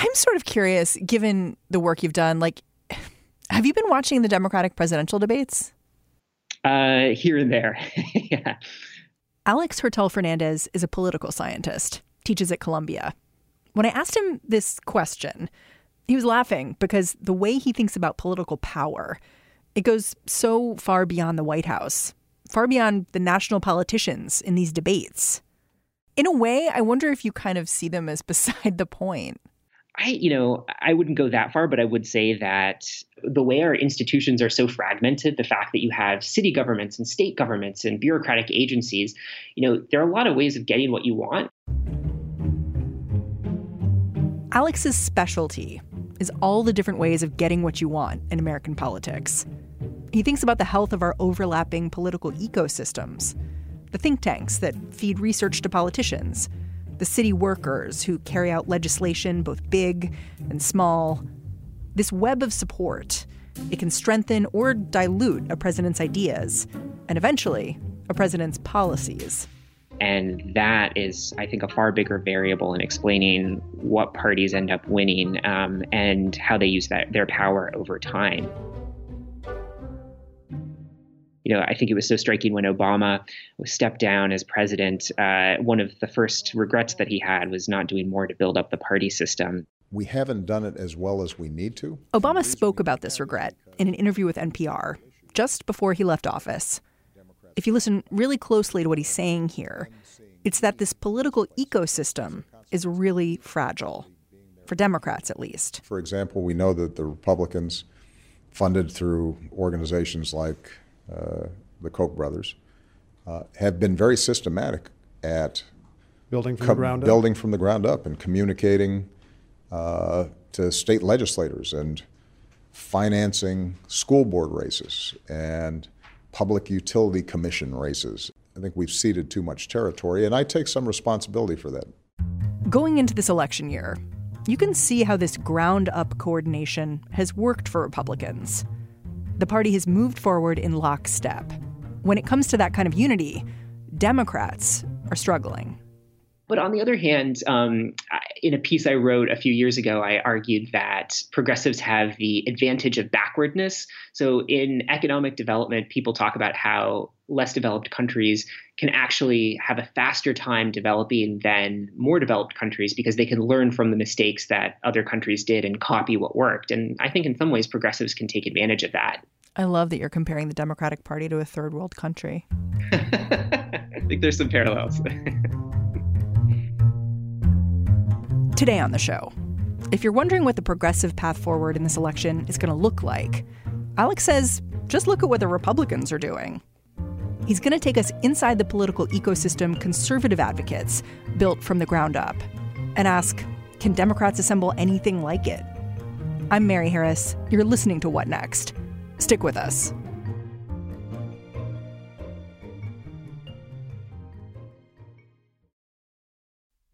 I'm sort of curious, given the work you've done, like, have you been watching the Democratic presidential debates? Uh, here and there. yeah. Alex Hertel Fernandez is a political scientist, teaches at Columbia. When I asked him this question, he was laughing because the way he thinks about political power, it goes so far beyond the White House, far beyond the national politicians in these debates. In a way, I wonder if you kind of see them as beside the point. I, you know, I wouldn't go that far, but I would say that the way our institutions are so fragmented, the fact that you have city governments and state governments and bureaucratic agencies, you know, there are a lot of ways of getting what you want. Alex's specialty is all the different ways of getting what you want in American politics. He thinks about the health of our overlapping political ecosystems, the think tanks that feed research to politicians, the city workers who carry out legislation both big and small. This web of support, it can strengthen or dilute a president's ideas and eventually a president's policies. And that is, I think, a far bigger variable in explaining what parties end up winning um, and how they use that, their power over time. You know, I think it was so striking when Obama stepped down as president. Uh, one of the first regrets that he had was not doing more to build up the party system. We haven't done it as well as we need to. Obama spoke about this regret in an interview with NPR just before he left office if you listen really closely to what he's saying here, it's that this political ecosystem is really fragile, for Democrats at least. For example, we know that the Republicans, funded through organizations like the Koch brothers, uh, have been very systematic at building from, com- the, ground building from the ground up and communicating uh, to state legislators and financing school board races and Public Utility Commission races. I think we've ceded too much territory, and I take some responsibility for that. Going into this election year, you can see how this ground up coordination has worked for Republicans. The party has moved forward in lockstep. When it comes to that kind of unity, Democrats are struggling. But on the other hand, um, in a piece I wrote a few years ago, I argued that progressives have the advantage of backwardness. So in economic development, people talk about how less developed countries can actually have a faster time developing than more developed countries because they can learn from the mistakes that other countries did and copy what worked. And I think in some ways, progressives can take advantage of that. I love that you're comparing the Democratic Party to a third world country. I think there's some parallels. Today on the show, if you're wondering what the progressive path forward in this election is going to look like, Alex says just look at what the Republicans are doing. He's going to take us inside the political ecosystem conservative advocates built from the ground up and ask can Democrats assemble anything like it? I'm Mary Harris. You're listening to What Next? Stick with us.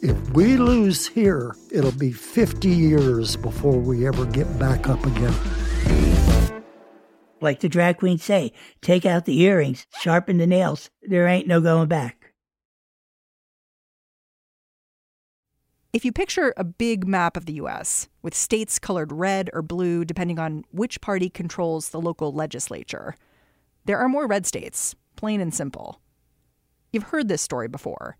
If we lose here, it'll be 50 years before we ever get back up again. Like the drag queens say, take out the earrings, sharpen the nails. There ain't no going back. If you picture a big map of the US with states colored red or blue depending on which party controls the local legislature, there are more red states, plain and simple. You've heard this story before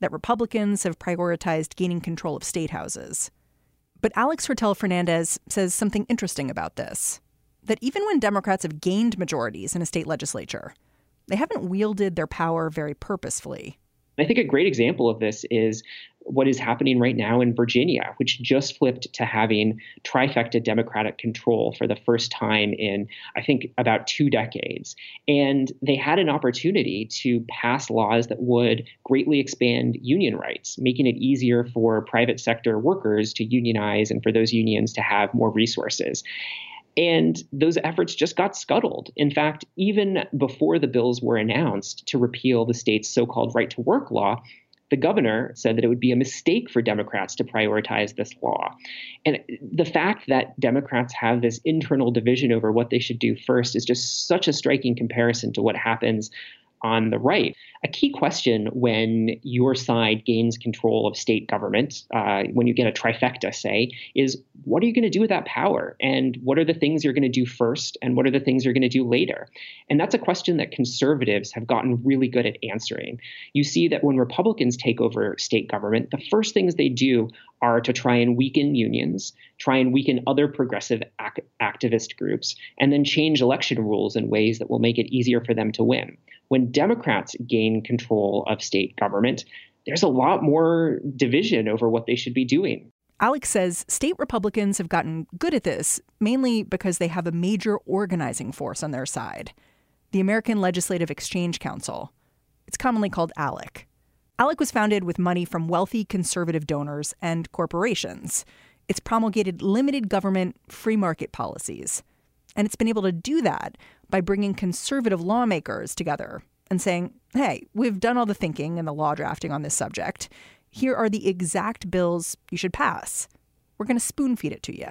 that Republicans have prioritized gaining control of state houses. But Alex Hertel Fernandez says something interesting about this that even when Democrats have gained majorities in a state legislature, they haven't wielded their power very purposefully. I think a great example of this is what is happening right now in Virginia, which just flipped to having trifecta Democratic control for the first time in, I think, about two decades. And they had an opportunity to pass laws that would greatly expand union rights, making it easier for private sector workers to unionize and for those unions to have more resources. And those efforts just got scuttled. In fact, even before the bills were announced to repeal the state's so called right to work law, the governor said that it would be a mistake for Democrats to prioritize this law. And the fact that Democrats have this internal division over what they should do first is just such a striking comparison to what happens on the right. A key question when your side gains control of state government, uh, when you get a trifecta, say, is what are you going to do with that power? And what are the things you're going to do first? And what are the things you're going to do later? And that's a question that conservatives have gotten really good at answering. You see that when Republicans take over state government, the first things they do are to try and weaken unions, try and weaken other progressive ac- activist groups, and then change election rules in ways that will make it easier for them to win when Democrats gain control of state government, there's a lot more division over what they should be doing. Alex says state Republicans have gotten good at this, mainly because they have a major organizing force on their side the American Legislative Exchange Council. It's commonly called ALEC. ALEC was founded with money from wealthy conservative donors and corporations. It's promulgated limited government, free market policies. And it's been able to do that by bringing conservative lawmakers together and saying, hey, we've done all the thinking and the law drafting on this subject. Here are the exact bills you should pass. We're going to spoon feed it to you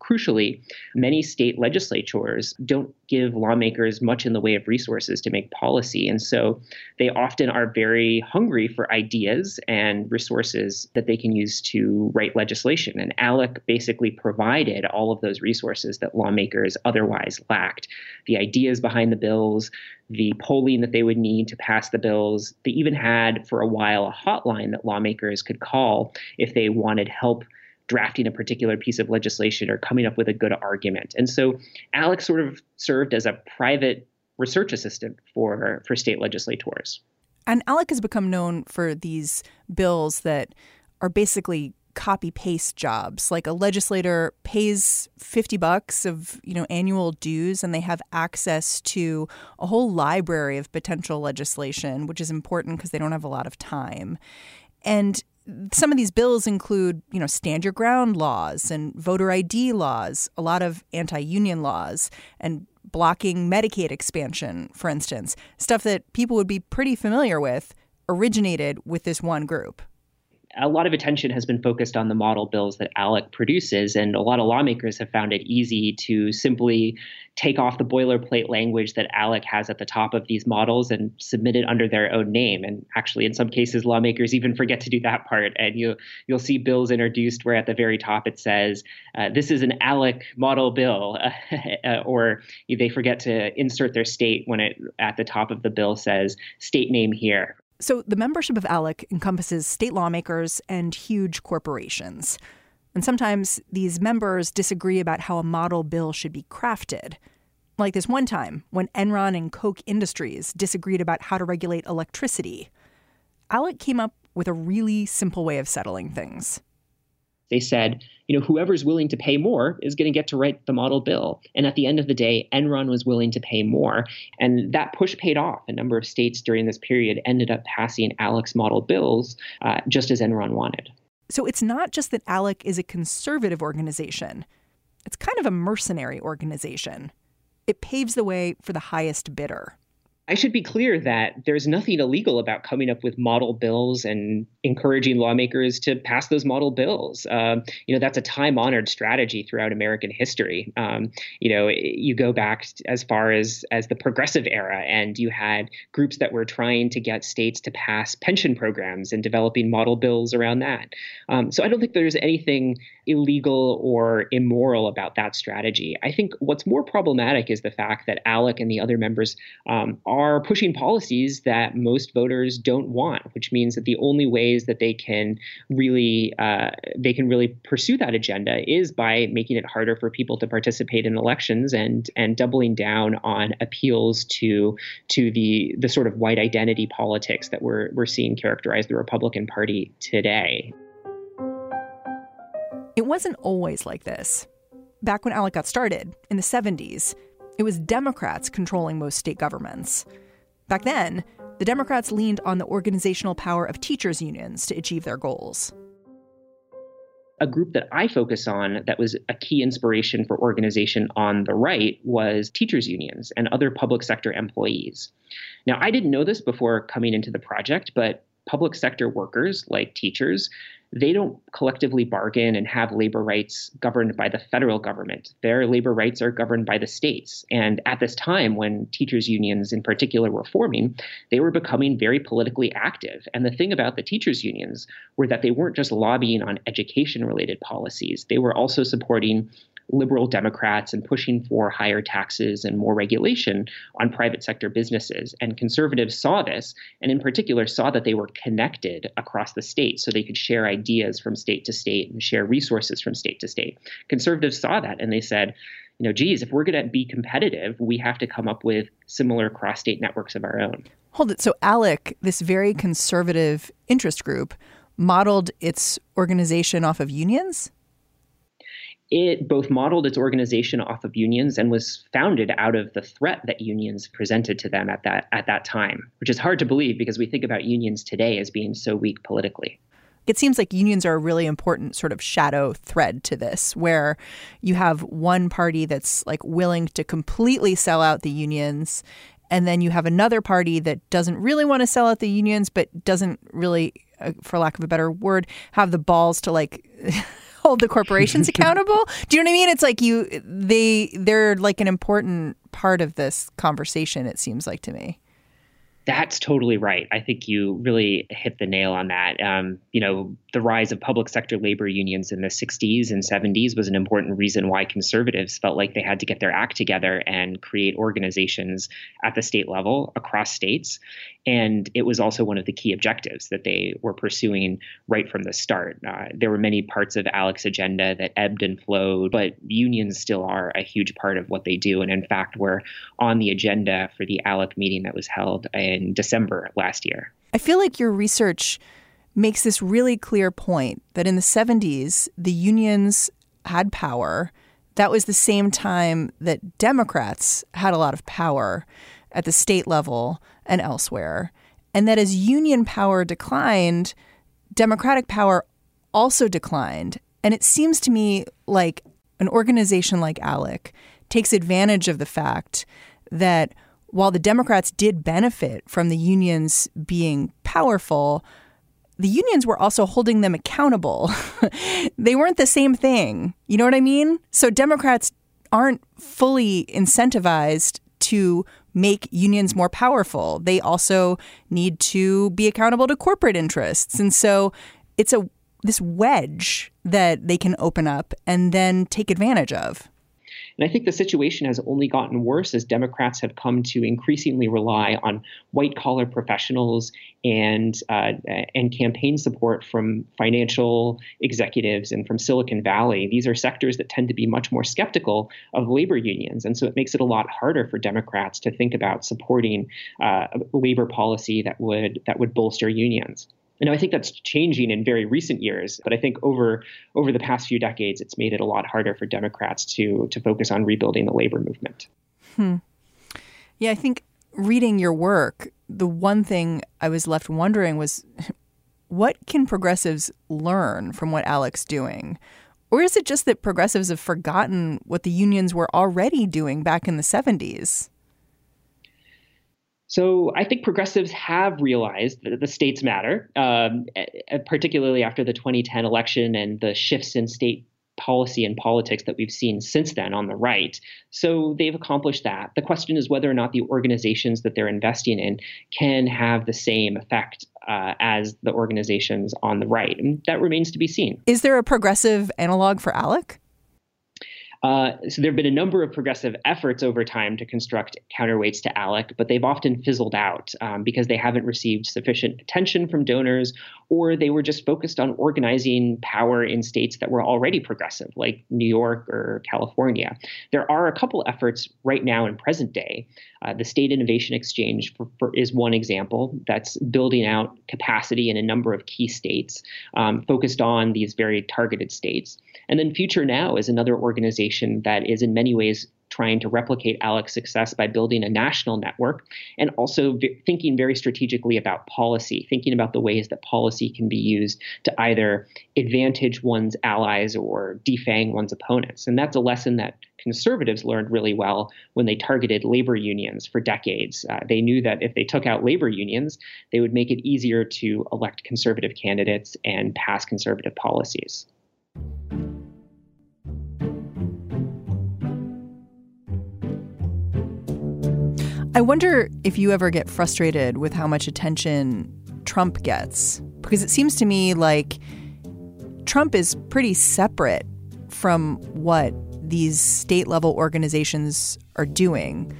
crucially, many state legislatures don't give lawmakers much in the way of resources to make policy. And so they often are very hungry for ideas and resources that they can use to write legislation. And ALEC basically provided all of those resources that lawmakers otherwise lacked the ideas behind the bills, the polling that they would need to pass the bills. They even had, for a while, a hotline that lawmakers could call if they wanted help drafting a particular piece of legislation or coming up with a good argument. And so ALEC sort of served as a private research assistant for, for state legislators. And Alec has become known for these bills that are basically copy paste jobs. Like a legislator pays 50 bucks of, you know, annual dues and they have access to a whole library of potential legislation, which is important because they don't have a lot of time. And some of these bills include, you know, stand your ground laws and voter ID laws, a lot of anti-union laws and blocking Medicaid expansion, for instance, stuff that people would be pretty familiar with originated with this one group. A lot of attention has been focused on the model bills that ALEC produces, and a lot of lawmakers have found it easy to simply take off the boilerplate language that ALEC has at the top of these models and submit it under their own name. And actually, in some cases, lawmakers even forget to do that part. And you you'll see bills introduced where at the very top it says, uh, "This is an ALEC model bill," uh, or they forget to insert their state when it at the top of the bill says "state name here." So the membership of ALEC encompasses state lawmakers and huge corporations. And sometimes these members disagree about how a model bill should be crafted. Like this one time when Enron and Koch Industries disagreed about how to regulate electricity. ALEC came up with a really simple way of settling things. They said, you know, whoever's willing to pay more is going to get to write the model bill. And at the end of the day, Enron was willing to pay more. And that push paid off. A number of states during this period ended up passing ALEC's model bills uh, just as Enron wanted. So it's not just that ALEC is a conservative organization, it's kind of a mercenary organization. It paves the way for the highest bidder. I should be clear that there's nothing illegal about coming up with model bills and encouraging lawmakers to pass those model bills. Um, you know, that's a time honored strategy throughout American history. Um, you know, you go back as far as as the progressive era, and you had groups that were trying to get states to pass pension programs and developing model bills around that. Um, so I don't think there's anything illegal or immoral about that strategy. I think what's more problematic is the fact that ALEC and the other members um, are pushing policies that most voters don't want, which means that the only ways that they can really uh, they can really pursue that agenda is by making it harder for people to participate in elections and and doubling down on appeals to to the the sort of white identity politics that we're we're seeing characterize the Republican Party today. It wasn't always like this. Back when ALEC got started, in the 70s, it was Democrats controlling most state governments. Back then, the Democrats leaned on the organizational power of teachers' unions to achieve their goals a group that I focus on that was a key inspiration for organization on the right was teachers' unions and other public sector employees. Now, I didn't know this before coming into the project, but public sector workers, like teachers, they don't collectively bargain and have labor rights governed by the federal government. Their labor rights are governed by the states. And at this time, when teachers' unions in particular were forming, they were becoming very politically active. And the thing about the teachers' unions were that they weren't just lobbying on education related policies, they were also supporting liberal Democrats and pushing for higher taxes and more regulation on private sector businesses. And conservatives saw this, and in particular, saw that they were connected across the state so they could share ideas from state to state and share resources from state to state. Conservatives saw that and they said, you know, geez, if we're going to be competitive, we have to come up with similar cross state networks of our own. Hold it. So, ALEC, this very conservative interest group, modeled its organization off of unions? It both modeled its organization off of unions and was founded out of the threat that unions presented to them at that at that time, which is hard to believe because we think about unions today as being so weak politically. It seems like unions are a really important sort of shadow thread to this, where you have one party that's like willing to completely sell out the unions, and then you have another party that doesn't really want to sell out the unions, but doesn't really, uh, for lack of a better word, have the balls to like hold the corporations accountable. Do you know what I mean? It's like you they they're like an important part of this conversation it seems like to me. That's totally right. I think you really hit the nail on that. Um, you know, the rise of public sector labor unions in the 60s and 70s was an important reason why conservatives felt like they had to get their act together and create organizations at the state level across states. And it was also one of the key objectives that they were pursuing right from the start. Uh, there were many parts of ALEC's agenda that ebbed and flowed, but unions still are a huge part of what they do. And in fact, were on the agenda for the ALEC meeting that was held in December last year. I feel like your research makes this really clear point that in the 70s, the unions had power. That was the same time that Democrats had a lot of power at the state level and elsewhere. And that as union power declined, Democratic power also declined. And it seems to me like an organization like ALEC takes advantage of the fact that while the Democrats did benefit from the unions being powerful, the unions were also holding them accountable. they weren't the same thing. You know what I mean? So Democrats aren't fully incentivized to make unions more powerful. They also need to be accountable to corporate interests. And so it's a this wedge that they can open up and then take advantage of. And I think the situation has only gotten worse as Democrats have come to increasingly rely on white collar professionals and uh, and campaign support from financial executives and from Silicon Valley. These are sectors that tend to be much more skeptical of labor unions, and so it makes it a lot harder for Democrats to think about supporting uh, labor policy that would that would bolster unions. And I think that's changing in very recent years, but I think over over the past few decades, it's made it a lot harder for Democrats to to focus on rebuilding the labor movement. Hmm. Yeah, I think reading your work, the one thing I was left wondering was what can progressives learn from what Alec's doing? Or is it just that progressives have forgotten what the unions were already doing back in the 70s? So I think progressives have realized that the states matter, um, particularly after the 2010 election and the shifts in state policy and politics that we've seen since then on the right. So they've accomplished that. The question is whether or not the organizations that they're investing in can have the same effect uh, as the organizations on the right. And that remains to be seen. Is there a progressive analog for Alec? Uh, so there have been a number of progressive efforts over time to construct counterweights to ALEC, but they've often fizzled out um, because they haven't received sufficient attention from donors, or they were just focused on organizing power in states that were already progressive, like New York or California. There are a couple efforts right now in present day. Uh, the State Innovation Exchange for, for, is one example that's building out capacity in a number of key states, um, focused on these very targeted states. And then Future Now is another organization that is in many ways trying to replicate Alec's success by building a national network and also v- thinking very strategically about policy, thinking about the ways that policy can be used to either advantage one's allies or defang one's opponents. And that's a lesson that conservatives learned really well when they targeted labor unions for decades. Uh, they knew that if they took out labor unions, they would make it easier to elect conservative candidates and pass conservative policies. I wonder if you ever get frustrated with how much attention Trump gets, because it seems to me like Trump is pretty separate from what these state level organizations are doing.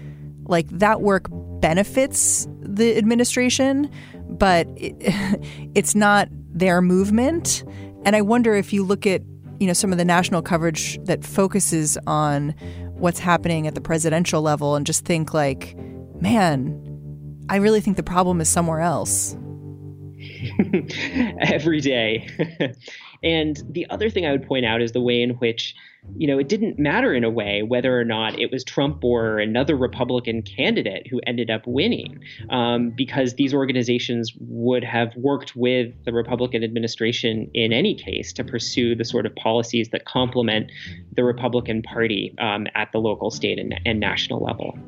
Like that work benefits the administration, but it, it's not their movement. And I wonder if you look at you know some of the national coverage that focuses on what's happening at the presidential level and just think like man, I really think the problem is somewhere else. Every day. and the other thing I would point out is the way in which, you know, it didn't matter in a way whether or not it was Trump or another Republican candidate who ended up winning, um, because these organizations would have worked with the Republican administration in any case to pursue the sort of policies that complement the Republican Party um, at the local, state, and, and national level.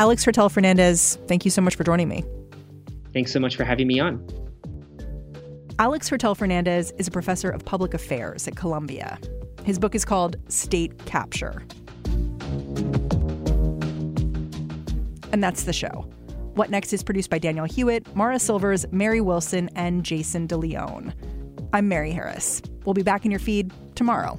Alex Hertel Fernandez, thank you so much for joining me. Thanks so much for having me on. Alex Hertel Fernandez is a professor of public affairs at Columbia. His book is called State Capture. And that's the show. What Next is produced by Danielle Hewitt, Mara Silvers, Mary Wilson, and Jayson De Leon. I'm Mary Harris. We'll be back in your feed tomorrow.